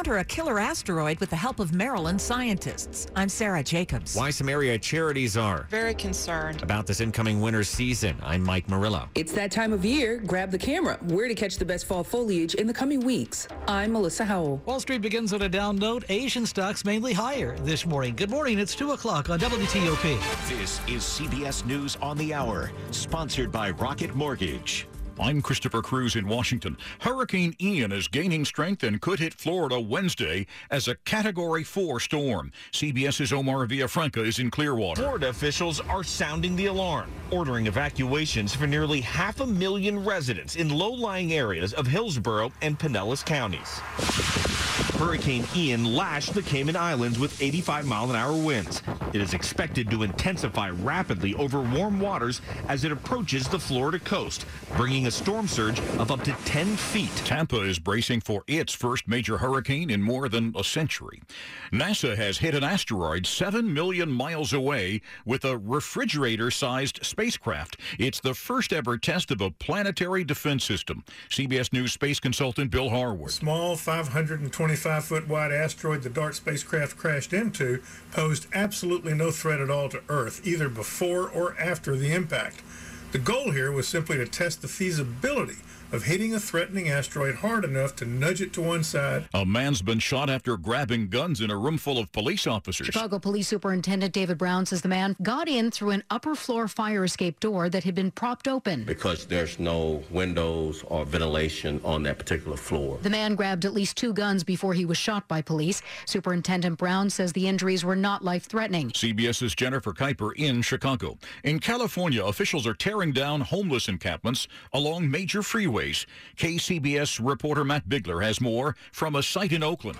counter a killer asteroid with the help of Maryland scientists. I'm Sarah Jacobs. Why some area charities are very concerned about this incoming winter season. I'm Mike Murillo. It's that time of year. Grab the camera. Where to catch the best fall foliage in the coming weeks. I'm Melissa Howell. Wall Street begins on a down note. Asian stocks mainly higher this morning. Good morning. It's 2 o'clock on WTOP. This is CBS News on the Hour, sponsored by Rocket Mortgage. I'm Christopher Cruz in Washington. Hurricane Ian is gaining strength and could hit Florida Wednesday as a Category 4 storm. CBS's Omar Villafranca is in Clearwater. Florida officials are sounding the alarm, ordering evacuations for nearly half a million residents in low-lying areas of Hillsborough and Pinellas counties. Hurricane Ian lashed the Cayman Islands with 85 mile an hour winds. It is expected to intensify rapidly over warm waters as it approaches the Florida coast, bringing a storm surge of up to 10 feet. Tampa is bracing for its first major hurricane in more than a century. NASA has hit an asteroid 7 million miles away with a refrigerator-sized spacecraft. It's the first ever test of a planetary defense system. CBS News space consultant Bill Harwood. Small 525 5 foot wide asteroid the DART spacecraft crashed into posed absolutely no threat at all to Earth, either before or after the impact. The goal here was simply to test the feasibility of hitting a threatening asteroid hard enough to nudge it to one side. A man's been shot after grabbing guns in a room full of police officers. Chicago Police Superintendent David Brown says the man got in through an upper floor fire escape door that had been propped open. Because there's no windows or ventilation on that particular floor. The man grabbed at least two guns before he was shot by police. Superintendent Brown says the injuries were not life threatening. CBS's Jennifer Kuiper in Chicago. In California, officials are tearing down homeless encampments along major freeways KCBS reporter Matt Bigler has more from a site in Oakland.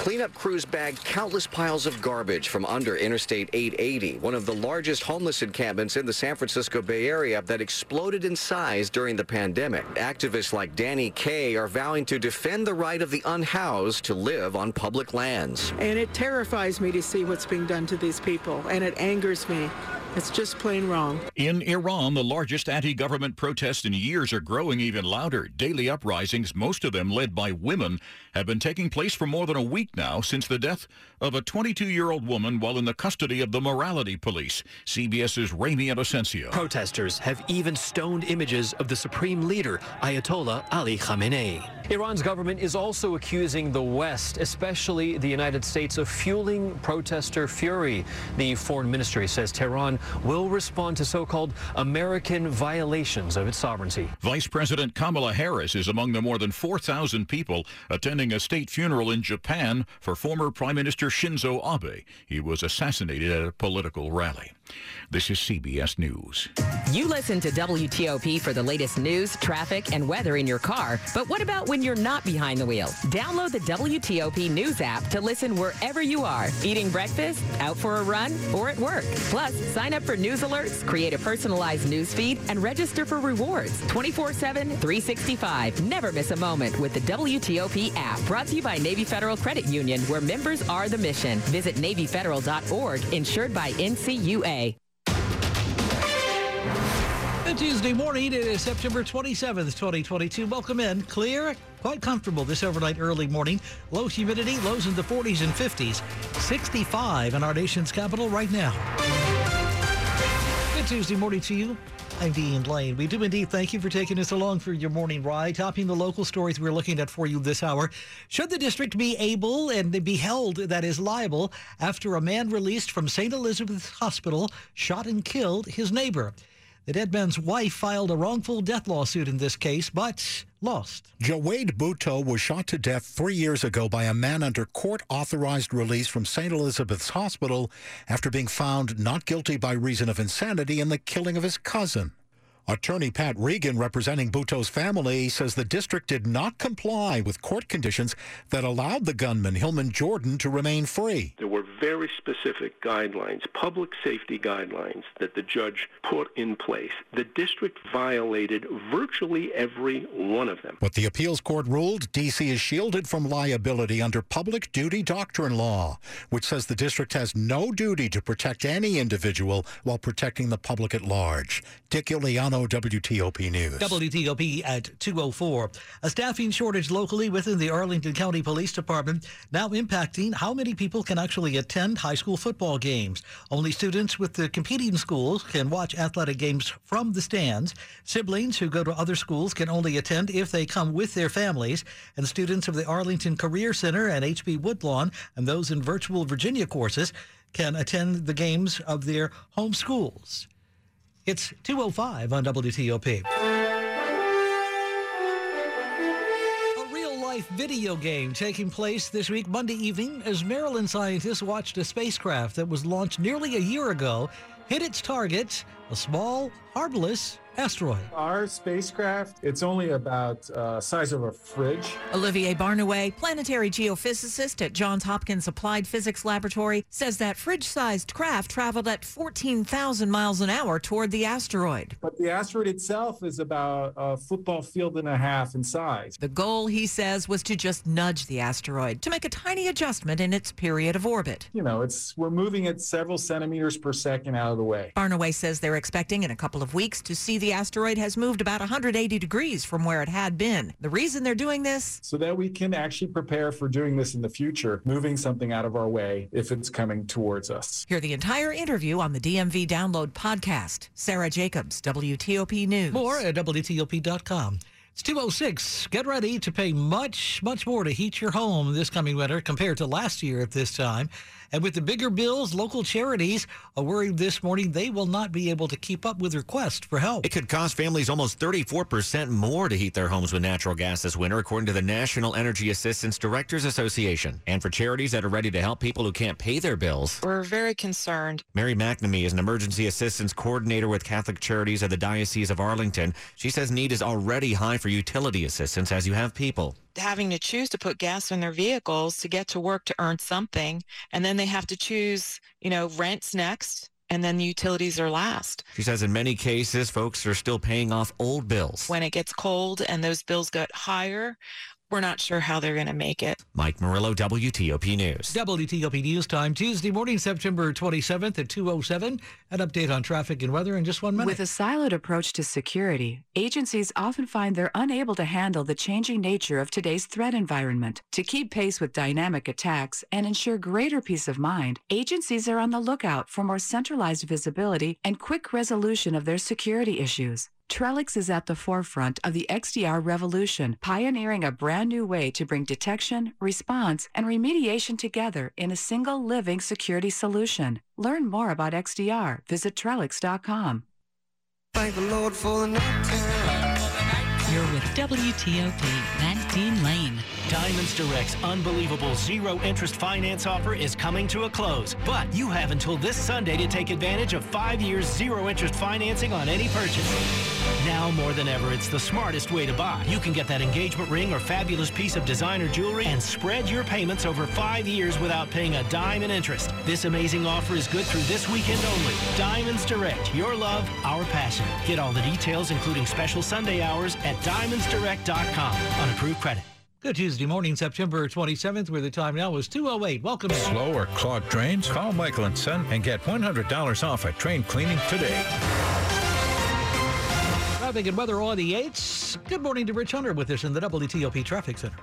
Cleanup crews bagged countless piles of garbage from under Interstate 880, one of the largest homeless encampments in the San Francisco Bay Area that exploded in size during the pandemic. Activists like Danny Kaye are vowing to defend the right of the unhoused to live on public lands. And it terrifies me to see what's being done to these people, and it angers me. It's just plain wrong. In Iran, the largest anti-government protests in years are growing even louder. Daily uprisings, most of them led by women, have been taking place for more than a week now since the death of a 22-year-old woman while in the custody of the morality police. CBS's Ramy Inocencio. Protesters have even stoned images of the supreme leader, Ayatollah Ali Khamenei. Iran's government is also accusing the West, especially the United States, of fueling protester fury. The foreign ministry says Tehran will respond to so-called American violations of its sovereignty. Vice President Kamala Harris is among the more than 4,000 people attending a state funeral in Japan for former Prime Minister Shinzo Abe. He was assassinated at a political rally. This is CBS News. You listen to WTOP for the latest news, traffic, and weather in your car. But what about when you're not behind the wheel? Download the WTOP News app to listen wherever you are eating breakfast, out for a run, or at work. Plus, sign up for news alerts, create a personalized news feed, and register for rewards 24 7, 365. Never miss a moment with the WTOP app. Brought to you by Navy Federal Credit Union, where members are the mission. Visit NavyFederal.org, insured by NCUA. Tuesday morning, it is September 27th, 2022. Welcome in. Clear, quite comfortable this overnight early morning. Low humidity, lows in the 40s and 50s. 65 in our nation's capital right now. Good Tuesday morning to you. I'm Dean Lane. We do indeed thank you for taking us along for your morning ride, topping the local stories we're looking at for you this hour. Should the district be able and be held, that is liable, after a man released from St. Elizabeth's Hospital shot and killed his neighbor? The dead man's wife filed a wrongful death lawsuit in this case, but lost. Jawade Bhutto was shot to death three years ago by a man under court authorized release from St. Elizabeth's Hospital after being found not guilty by reason of insanity in the killing of his cousin. Attorney Pat Regan, representing Bhutto's family, says the district did not comply with court conditions that allowed the gunman, Hillman Jordan, to remain free. There were very specific guidelines, public safety guidelines, that the judge put in place. The district violated virtually every one of them. But the appeals court ruled D.C. is shielded from liability under public duty doctrine law, which says the district has no duty to protect any individual while protecting the public at large. Dick Uliano, WTOP News. WTOP at 204. A staffing shortage locally within the Arlington County Police Department now impacting how many people can actually attend high school football games. Only students with the competing schools can watch athletic games from the stands. Siblings who go to other schools can only attend if they come with their families. And students of the Arlington Career Center and HB Woodlawn and those in virtual Virginia courses can attend the games of their home schools. It's 205 on WTOP. A real life video game taking place this week, Monday evening, as Maryland scientists watched a spacecraft that was launched nearly a year ago hit its target, a small, harmless asteroid. Our spacecraft, it's only about uh, size of a fridge. Olivier Barnouin, planetary geophysicist at Johns Hopkins Applied Physics Laboratory, says that fridge-sized craft traveled at 14,000 miles an hour toward the asteroid. But the asteroid itself is about a football field and a half in size. The goal, he says, was to just nudge the asteroid to make a tiny adjustment in its period of orbit. You know, it's we're moving it several centimeters per second out of the way. Barnouin says they're expecting in a couple of weeks to see the asteroid has moved about 180 degrees from where it had been. The reason they're doing this? So that we can actually prepare for doing this in the future, moving something out of our way if it's coming towards us. Hear the entire interview on the DMV Download podcast. Sarah Jacobs, WTOP News. More at WTOP.com. It's 206. Get ready to pay much, much more to heat your home this coming winter compared to last year at this time. And with the bigger bills, local charities are worried this morning they will not be able to keep up with requests for help. It could cost families almost 34% more to heat their homes with natural gas this winter, according to the National Energy Assistance Directors Association. And for charities that are ready to help people who can't pay their bills, We're very concerned. Mary McNamee is an emergency assistance coordinator with Catholic Charities of the Diocese of Arlington. She says need is already high for utility assistance as you have people. Having to choose to put gas in their vehicles to get to work to earn something, and then they have to choose, you know, rents next, and then the utilities are last. She says in many cases, folks are still paying off old bills. When it gets cold and those bills get higher, we're not sure how they're going to make it. Mike Murillo, WTOP News. WTOP News Time, Tuesday morning, September 27th at 2.07. An update on traffic and weather in just one minute. With a siloed approach to security, agencies often find they're unable to handle the changing nature of today's threat environment. To keep pace with dynamic attacks and ensure greater peace of mind, agencies are on the lookout for more centralized visibility and quick resolution of their security issues. Trellix is at the forefront of the XDR revolution, pioneering a brand new way to bring detection, response, and remediation together in a single living security solution. Learn more about XDR. Visit Trellix.com. Thank the Lord for the night. You're with WTOP, Matt Dean Lane. Diamonds Direct's unbelievable zero interest finance offer is coming to a close, but you have until this Sunday to take advantage of five years zero interest financing on any purchase. Now more than ever, it's the smartest way to buy. You can get that engagement ring or fabulous piece of designer jewelry and spread your payments over five years without paying a dime in interest. This amazing offer is good through this weekend only. Diamonds Direct, your love, our passion. Get all the details, including special Sunday hours, at diamondsdirect.com on approved credit. Good Tuesday morning, September 27th, where the time now is 2.08. Welcome. Slow or clogged drains? Call Michael and Son and get $100 off at train cleaning today. Traffic and weather on the 8s. Good morning to Rich Hunter with us in the WTOP Traffic Center.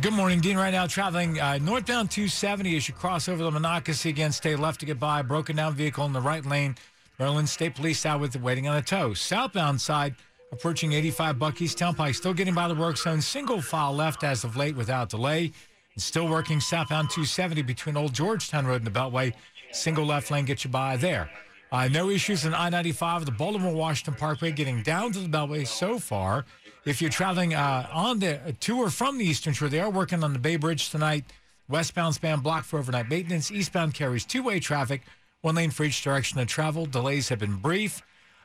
Good morning, Dean. Right now, traveling uh, northbound 270 as you cross over the Monocacy again. Stay left to get by. Broken down vehicle in the right lane. Maryland State Police out with waiting on a tow. Southbound side, approaching 85 Buckeystown Pike. Still getting by the work zone. Single file left as of late without delay. And still working southbound 270 between Old Georgetown Road and the Beltway. Single left lane gets you by there. Uh, no issues in I-95, the Baltimore Washington Parkway, getting down to the Beltway so far. If you're traveling uh, on the to or from the Eastern Shore, they are working on the Bay Bridge tonight. Westbound span blocked for overnight maintenance. Eastbound carries two-way traffic, one lane for each direction of travel. Delays have been brief.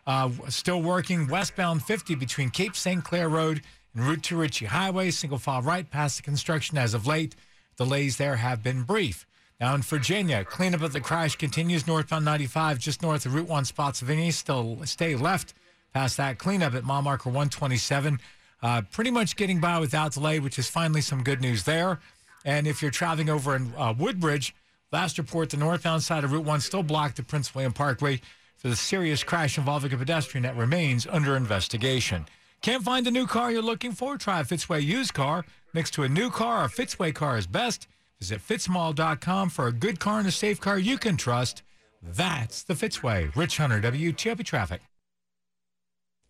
Uh, still working westbound 50 between Cape St. Clair Road and Route 2 Ritchie Highway. Single file right past the construction as of late. Delays there have been brief. Now in Virginia, cleanup of the crash continues northbound 95 just north of Route 1 Spotsylvania. Still stay left past that cleanup at mile marker 127. Uh, pretty much getting by without delay, which is finally some good news there. And if you're traveling over in uh, Woodbridge, last report, the northbound side of Route 1 still blocked at Prince William Parkway for the serious crash involving a pedestrian that remains under investigation. Can't find the new car you're looking for? Try a Fitzway used car. Next to a new car, a Fitzway car is best. Visit fitzmall.com for a good car and a safe car you can trust. That's the Fitzway. Rich Hunter, WTOP Traffic.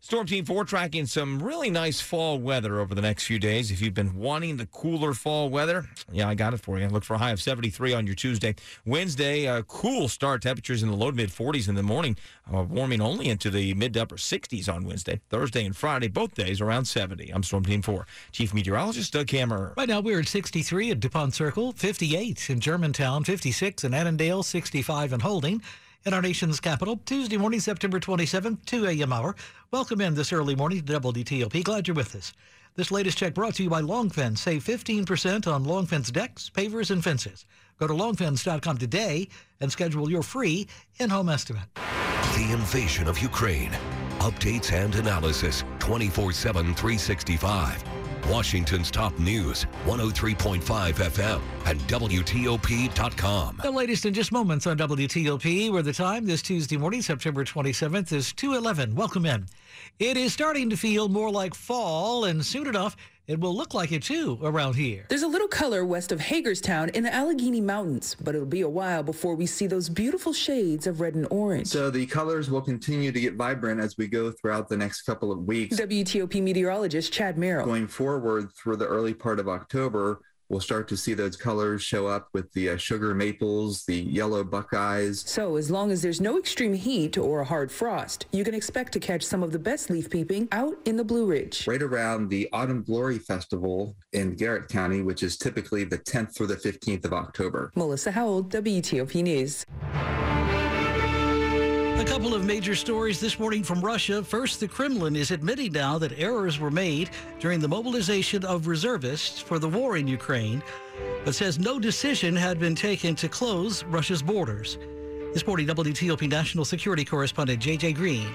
Storm Team 4 tracking some really nice fall weather over the next few days. If you've been wanting the cooler fall weather, yeah, I got it for you. Look for a high of 73 on your Tuesday. Wednesday, a cool start. Temperatures in the low to mid 40s in the morning, uh, warming only into the mid to upper 60s on Wednesday. Thursday and Friday, both days around 70. I'm Storm Team 4. Chief Meteorologist Doug Kammerer. Right now, we're at 63 at DuPont Circle, 58 in Germantown, 56 in Annandale, 65 in Holding in our nation's capital. Tuesday morning, September 27th, 2 a.m. hour. Welcome in this early morning to WTOP. Glad you're with us. This latest check brought to you by Longfence. Save 15% on Longfence decks, pavers, and fences. Go to longfence.com today and schedule your free in-home estimate. The invasion of Ukraine. Updates and analysis 24-7, 365. Washington's top news, 103.5 FM and WTOP.com. The latest in just moments on WTOP, where the time this Tuesday morning, September 27th, is 211. Welcome in. It is starting to feel more like fall, and soon enough, it will look like it too around here. There's a little color west of Hagerstown in the Allegheny Mountains, but it'll be a while before we see those beautiful shades of red and orange. So the colors will continue to get vibrant as we go throughout the next couple of weeks. WTOP meteorologist Chad Merrill. Going forward through the early part of October, we'll start to see those colors show up with the uh, sugar maples, the yellow buckeyes. So as long as there's no extreme heat or a hard frost, you can expect to catch some of the best leaf peeping out in the Blue Ridge. Right around the Autumn Glory Festival in Garrett County, which is typically the 10th through the 15th of October. Melissa Howell, WTOP News. A couple of major stories this morning from Russia. First, the Kremlin is admitting now that errors were made during the mobilization of reservists for the war in Ukraine, but says no decision had been taken to close Russia's borders. This morning, WTOP national security correspondent J.J. Green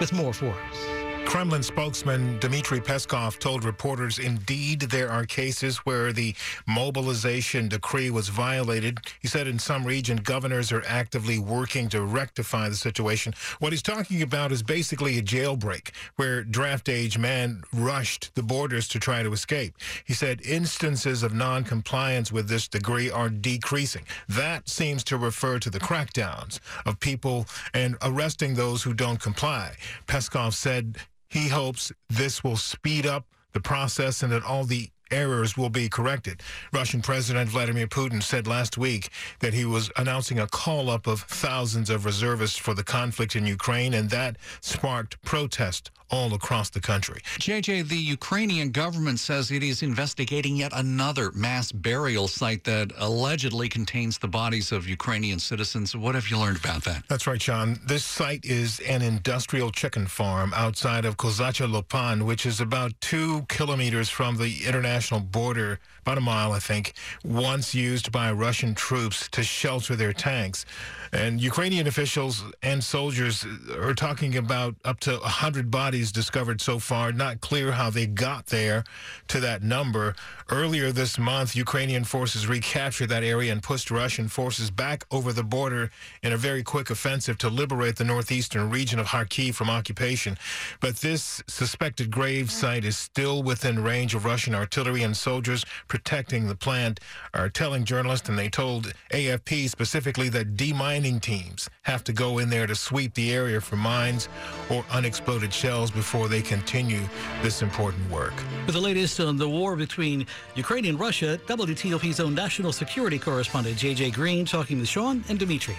with more for us. Kremlin spokesman Dmitry Peskov told reporters indeed there are cases where the mobilization decree was violated. He said in some region governors are actively working to rectify the situation. What he's talking about is basically a jailbreak where draft age men rushed the borders to try to escape. He said instances of non-compliance with this decree are decreasing. That seems to refer to the crackdowns of people and arresting those who don't comply. Peskov said he hopes this will speed up the process and that all the errors will be corrected. Russian President Vladimir Putin said last week that he was announcing a call up of thousands of reservists for the conflict in Ukraine, and that sparked protest all across the country. JJ, the Ukrainian government says it is investigating yet another mass burial site that allegedly contains the bodies of Ukrainian citizens. What have you learned about that? That's right, Sean. This site is an industrial chicken farm outside of Kozacha Lopan, which is about two kilometers from the international border, about a mile, I think, once used by Russian troops to shelter their tanks. And Ukrainian officials and soldiers are talking about up to 100 bodies discovered so far. Not clear how they got there to that number. Earlier this month, Ukrainian forces recaptured that area and pushed Russian forces back over the border in a very quick offensive to liberate the northeastern region of Kharkiv from occupation. But this suspected grave site is still within range of Russian artillery, and soldiers protecting the plant are telling journalists, and they told AFP specifically that demining teams have to go in there to sweep the area for mines or unexploded shells before they continue this important work. For the latest on the war between Ukraine and Russia, WTOP's own national security correspondent JJ Green talking with Sean and Dimitri.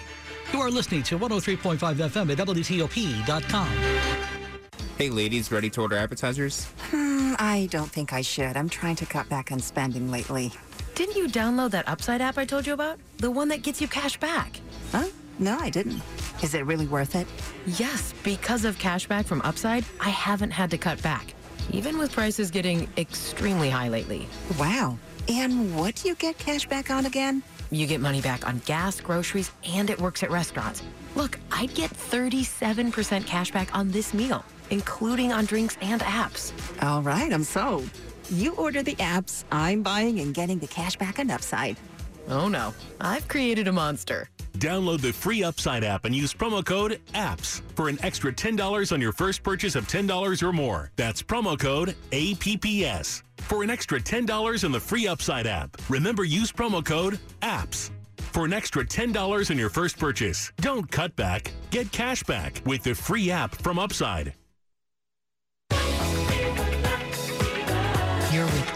You are listening to 103.5 FM at WTOP.com. Hey, ladies, ready to order appetizers? Hmm, I don't think I should. I'm trying to cut back on spending lately. Didn't you download that Upside app I told you about? The one that gets you cash back? Huh? No, I didn't. Is it really worth it? Yes, because of cashback from Upside, I haven't had to cut back, even with prices getting extremely high lately. Wow. And what do you get cash back on again? You get money back on gas, groceries, and it works at restaurants. Look, I'd get 37% cash back on this meal, including on drinks and apps. All right, I'm sold. You order the apps, I'm buying and getting the cash back and Upside. Oh no, I've created a monster. Download the free Upside app and use promo code APPS for an extra $10 on your first purchase of $10 or more. That's promo code APPS for an extra $10 on the free Upside app. Remember, use promo code APPS for an extra $10 on your first purchase. Don't cut back, get cash back with the free app from Upside.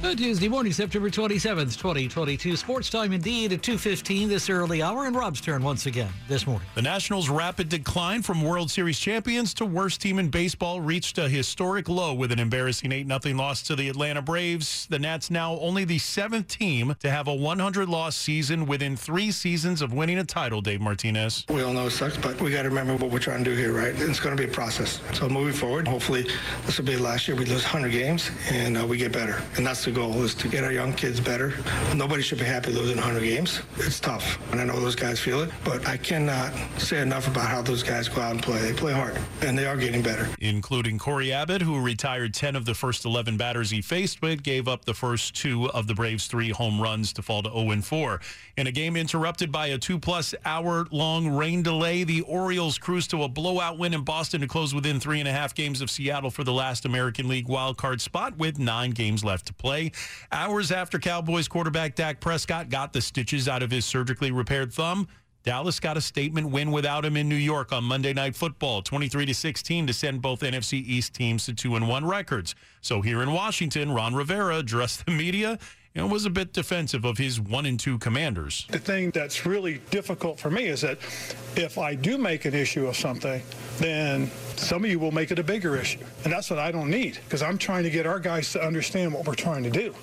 Good Tuesday morning, September 27th, 2022. Sports time indeed at 2.15 this early hour, and Rob's turn once again this morning. The Nationals' rapid decline from World Series champions to worst team in baseball reached a historic low with an embarrassing 8-0 loss to the Atlanta Braves. The Nats now only the seventh team to have a 100-loss season within three seasons of winning a title, Dave Martinez. We all know it sucks, but we got to remember what we're trying to do here, right? It's going to be a process. So moving forward, hopefully this will be last year we lose 100 games and uh, we get better. And that's the goal is to get our young kids better. Nobody should be happy losing 100 games. It's tough, and I know those guys feel it, but I cannot say enough about how those guys go out and play. They play hard, and they are getting better. Including Cory Abbott, who retired 10 of the first 11 batters he faced, but gave up the first two of the Braves' three home runs to fall to 0-4. In a game interrupted by a two-plus hour-long rain delay, the Orioles cruised to a blowout win in Boston to close within three and a half games of Seattle for the last American League wildcard spot with nine games left to play. Hours after Cowboys quarterback Dak Prescott got the stitches out of his surgically repaired thumb, Dallas got a statement win without him in New York on Monday Night Football, 23 to 16 to send both NFC East teams to 2 and 1 records. So here in Washington, Ron Rivera addressed the media and was a bit defensive of his 1 and 2 commanders. The thing that's really difficult for me is that if I do make an issue of something, then some of you will make it a bigger issue. And that's what I don't need because I'm trying to get our guys to understand what we're trying to do.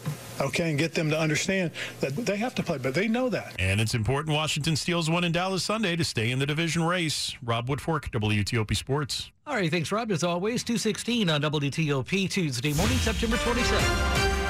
Okay, and get them to understand that they have to play, but they know that. And it's important Washington steals one in Dallas Sunday to stay in the division race. Rob Woodfork, WTOP Sports. All right, thanks, Rob. As always, 216 on WTOP Tuesday morning, September 27th.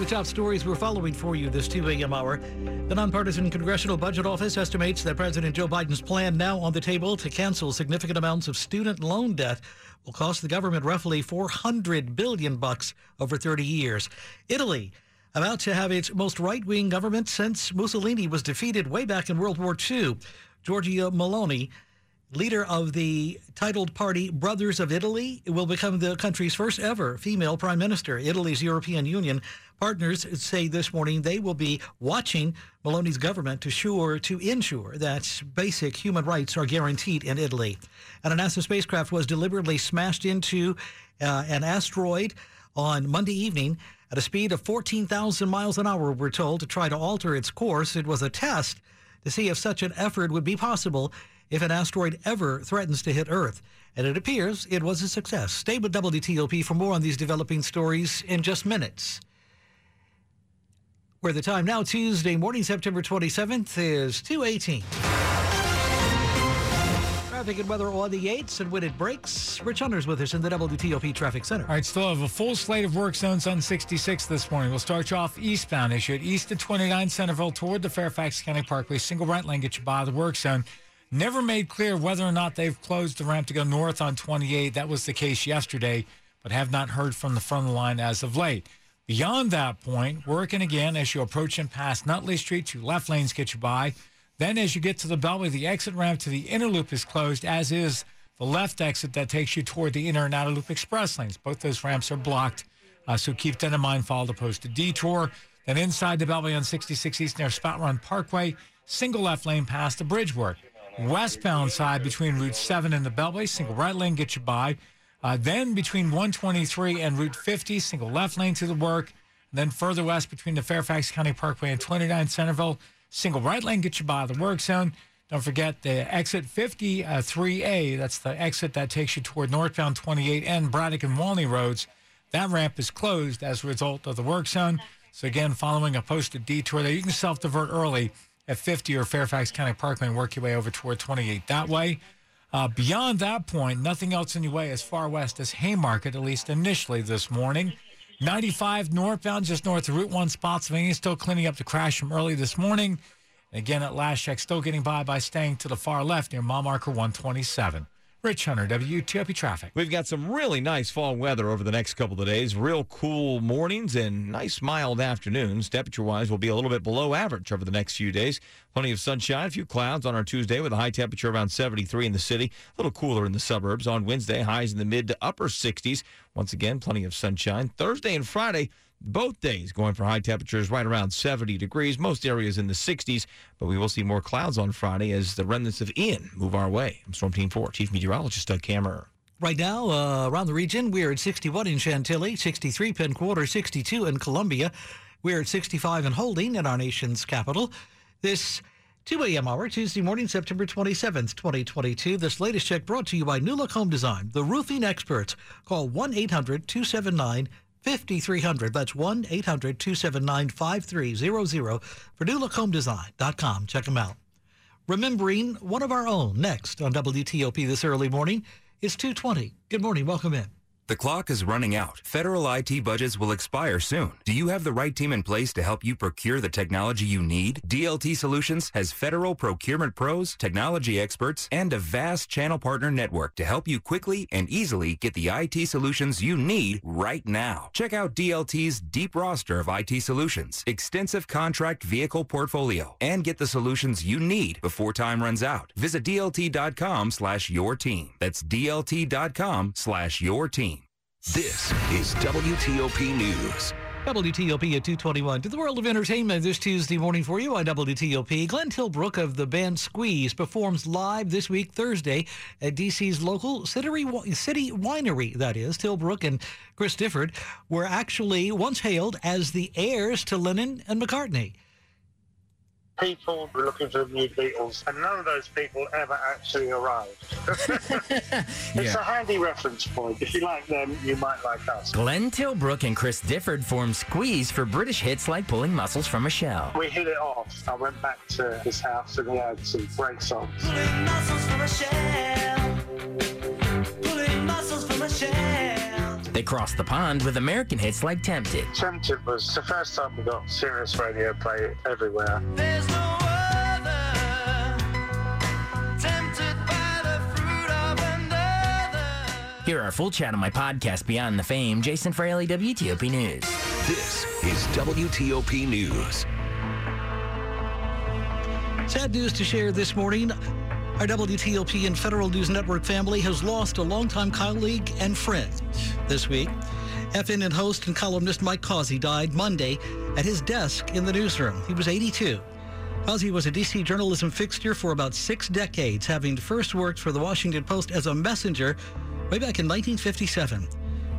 The top stories we're following for you this 2 a.m. hour. The nonpartisan Congressional Budget Office estimates that President Joe Biden's plan now on the table to cancel significant amounts of student loan debt will cost the government roughly 400 billion bucks over 30 years. Italy about to have its most right-wing government since Mussolini was defeated way back in World War II. Giorgia Meloni leader of the titled party Brothers of Italy, will become the country's first ever female prime minister. Italy's European Union partners say this morning they will be watching Meloni's government to sure to ensure that basic human rights are guaranteed in Italy. And a NASA spacecraft was deliberately smashed into uh, an asteroid on Monday evening at a speed of 14,000 miles an hour, we're told, to try to alter its course. It was a test to see if such an effort would be possible if an asteroid ever threatens to hit Earth. And it appears it was a success. Stay with WTOP for more on these developing stories in just minutes. Where the time now, Tuesday morning, September 27th, is 218. Traffic and weather on the 8s, and when it breaks, Rich Hunter's with us in the WTOP Traffic Center. All right, still have a full slate of work zones on 66 this morning. We'll start you off eastbound issue at east of 29 Centerville toward the Fairfax County Parkway. Single right lane gets you by the work zone. Never made clear whether or not they've closed the ramp to go north on 28. That was the case yesterday, but have not heard from the front of the line as of late. Beyond that point, working again as you approach and pass Nutley Street, two left lanes get you by. Then as you get to the Beltway, the exit ramp to the inner loop is closed, as is the left exit that takes you toward the inner and outer loop express lanes. Both those ramps are blocked, uh, so keep that in mind. Follow the post to detour. Then inside the Beltway on 66 East near Spout Run Parkway, single left lane past the bridge work. Westbound side between Route 7 and the Beltway, single right lane gets you by. Uh, then between 123 and Route 50, single left lane to the work. And then further west between the Fairfax County Parkway and 29 Centerville, single right lane gets you by the work zone. Don't forget the exit 53A, that's the exit that takes you toward northbound 28 and Braddock and Walney roads. That ramp is closed as a result of the work zone. So again, following a posted detour there, you can self-divert early at 50 or Fairfax County Parkway and work your way over toward 28 that way. Uh, beyond that point, nothing else in your way as far west as Haymarket, at least initially this morning. 95 northbound, just north of Route 1 Spotsylvania, still cleaning up the crash from early this morning. And Again, at last check, still getting by by staying to the far left near mile marker 127. Rich Hunter, WTOP Traffic. We've got some really nice fall weather over the next couple of days. Real cool mornings and nice mild afternoons. Temperature wise, will be a little bit below average over the next few days. Plenty of sunshine, a few clouds on our Tuesday with a high temperature around 73 in the city. A little cooler in the suburbs. On Wednesday, highs in the mid to upper 60s. Once again, plenty of sunshine. Thursday and Friday, both days going for high temperatures right around 70 degrees, most areas in the 60s, but we will see more clouds on Friday as the remnants of Ian move our way. I'm Storm Team 4, Chief Meteorologist Doug Kammerer. Right now, uh, around the region, we're at 61 in Chantilly, 63 Penn Quarter, 62 in Columbia. We're at 65 in Holding in our nation's capital. This 2 a.m. hour, Tuesday morning, September 27th, 2022. This latest check brought to you by New Look Home Design, the roofing experts. Call 1 800 279 5300. That's 1 800 279 5300 for newlookhomedesign.com. Check them out. Remembering one of our own next on WTOP this early morning is 220. Good morning. Welcome in. The clock is running out. Federal IT budgets will expire soon. Do you have the right team in place to help you procure the technology you need? DLT Solutions has federal procurement pros, technology experts, and a vast channel partner network to help you quickly and easily get the IT solutions you need right now. Check out DLT's deep roster of IT solutions, extensive contract vehicle portfolio, and get the solutions you need before time runs out. Visit DLT.com slash your team. That's DLT.com slash your team. This is WTOP News. WTOP at 221 to the world of entertainment this Tuesday morning for you on WTOP. Glenn Tilbrook of the band Squeeze performs live this week, Thursday, at DC's local city, city winery, that is. Tilbrook and Chris Difford were actually once hailed as the heirs to Lennon and McCartney people were looking for the new Beatles, and none of those people ever actually arrived. it's Yeah. a handy reference point. If you like them, you might like us. Glenn Tilbrook and Chris Difford formed Squeeze for British hits like Pulling Muscles from a Shell. We hit it off. I went back to his house and he had some great songs. Pulling muscles from a shell. Pulling muscles from a shell. They crossed the pond with American hits like Tempted. Tempted was the first time we got serious radio play everywhere. Hear our full chat on my podcast, Beyond the Fame. Jason Fraley, WTOP News. This is WTOP News. Sad news to share this morning. Our WTOP and Federal News Network family has lost a longtime colleague and friend this week. FN host and columnist Mike Causey died Monday at his desk in the newsroom. He was 82. Causey was a D.C. journalism fixture for about six decades, having first worked for the Washington Post as a messenger way back in 1957.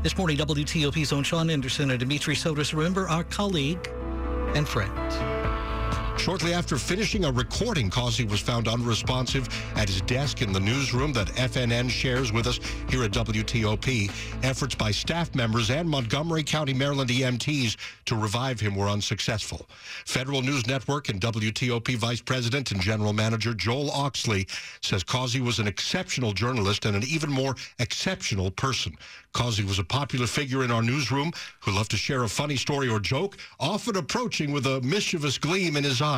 This morning, WTOP's own Sean Anderson and Dimitri Sotis remember our colleague and friend. Shortly after finishing a recording, Causey was found unresponsive at his desk in the newsroom that FNN shares with us here at WTOP. Efforts by staff members and Montgomery County, Maryland EMTs to revive him were unsuccessful. Federal News Network and WTOP Vice President and General Manager Joel Oxley says Causey was an exceptional journalist and an even more exceptional person. Causey was a popular figure in our newsroom who loved to share a funny story or joke, often approaching with a mischievous gleam in his eye.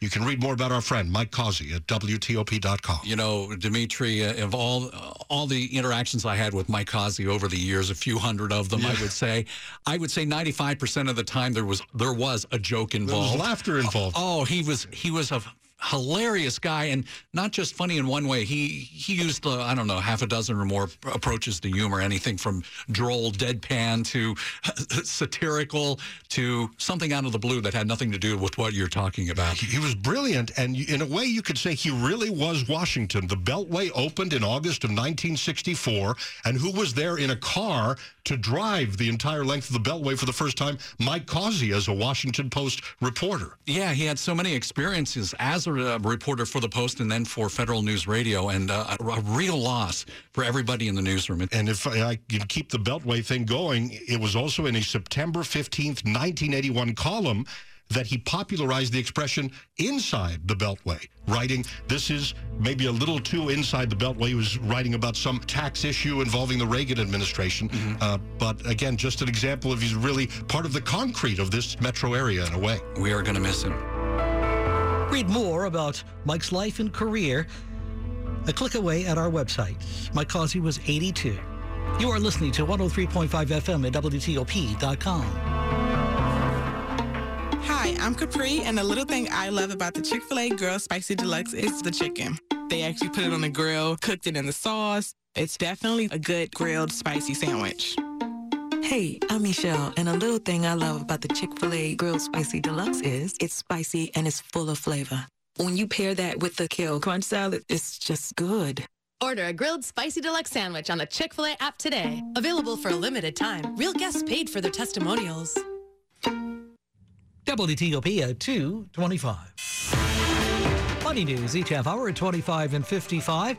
You can read more about our friend Mike Causey at WTOP.com. You know, Dimitri, uh, of all all the interactions I had with Mike Causey over the years, a few hundred of them, I would say, I would say 95% of the time there was there was a joke involved. laughter involved. Oh, he was he was a hilarious guy and not just funny in one way he he used uh, i don't know half a dozen or more approaches to humor anything from droll deadpan to satirical to something out of the blue that had nothing to do with what you're talking about He was brilliant, and in a way, you could say he really was Washington. The Beltway opened in August of 1964, and who was there in a car to drive the entire length of the Beltway for the first time? Mike Causey, as a Washington Post reporter. Yeah, he had so many experiences as also a reporter for the Post and then for Federal News Radio, and uh, a, real loss for everybody in the newsroom. And if I can keep the Beltway thing going, it was also in a September 15th, 1981 column that he popularized the expression inside the Beltway, writing, This is maybe a little too inside the Beltway. He was writing about some tax issue involving the Reagan administration. Uh, but again, just an example of he's really part of the concrete of this metro area in a way. We are going to miss him. Read more about Mike's life and career a click away at our website. Mike Causey was 82. You are listening to 103.5 FM at WTOP.com. Hi, I'm Capri, and the little thing I love about the Chick fil A Grilled Spicy Deluxe is the chicken. They actually put it on the grill, cooked it in the sauce. It's definitely a good grilled spicy sandwich. Hey, I'm Michelle, and a little thing I love about the Chick fil A Grilled Spicy Deluxe is it's spicy and it's full of flavor. When you pair that with the Kale Crunch salad, it's just good. Order a grilled spicy deluxe sandwich on the Chick fil A app today. Available for a limited time. Real guests paid for their testimonials. WTOP at 225. Money news each half hour at 25 and 55.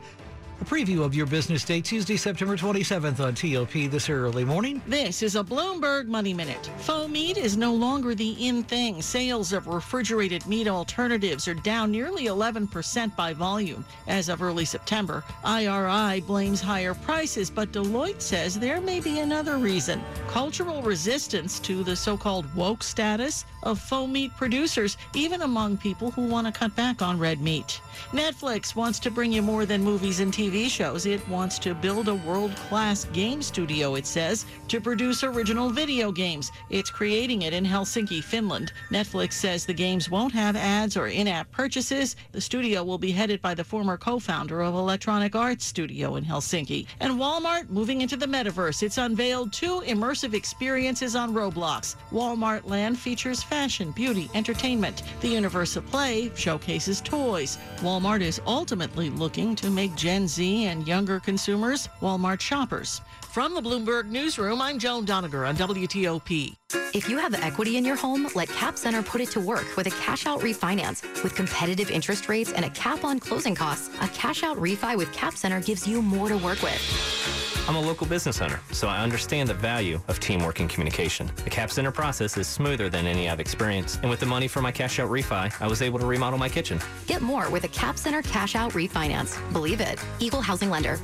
A preview of your business day Tuesday, September 27th on TOP this early morning. This is a Bloomberg Money Minute. Faux meat is no longer the in thing. Sales of refrigerated meat alternatives are down nearly 11% by volume. As of early September, IRI blames higher prices, but Deloitte says there may be another reason cultural resistance to the so called woke status of faux meat producers, even among people who want to cut back on red meat. Netflix wants to bring you more than movies and TV shows. It wants to build a world class game studio, it says, to produce original video games. It's creating it in Helsinki, Finland. Netflix says the games won't have ads or in app purchases. The studio will be headed by the former co founder of Electronic Arts Studio in Helsinki. And Walmart moving into the metaverse. It's unveiled two immersive experiences on Roblox. Walmart Land features fashion, beauty, entertainment. The Universe of Play showcases toys. Walmart is ultimately looking to make Gen Z and younger consumers Walmart shoppers. From the Bloomberg Newsroom, I'm Joan Doniger on WTOP. If you have equity in your home, let Cap Center put it to work with a cash out refinance. With competitive interest rates and a cap on closing costs, a cash out refi with Cap Center gives you more to work with. I'm a local business owner, so I understand the value of teamwork and communication. The Cap Center process is smoother than any I've experienced, and with the money for my cash out refi, I was able to remodel my kitchen. Get more with a Cap Center cash out refinance. Believe it. Equal housing lender.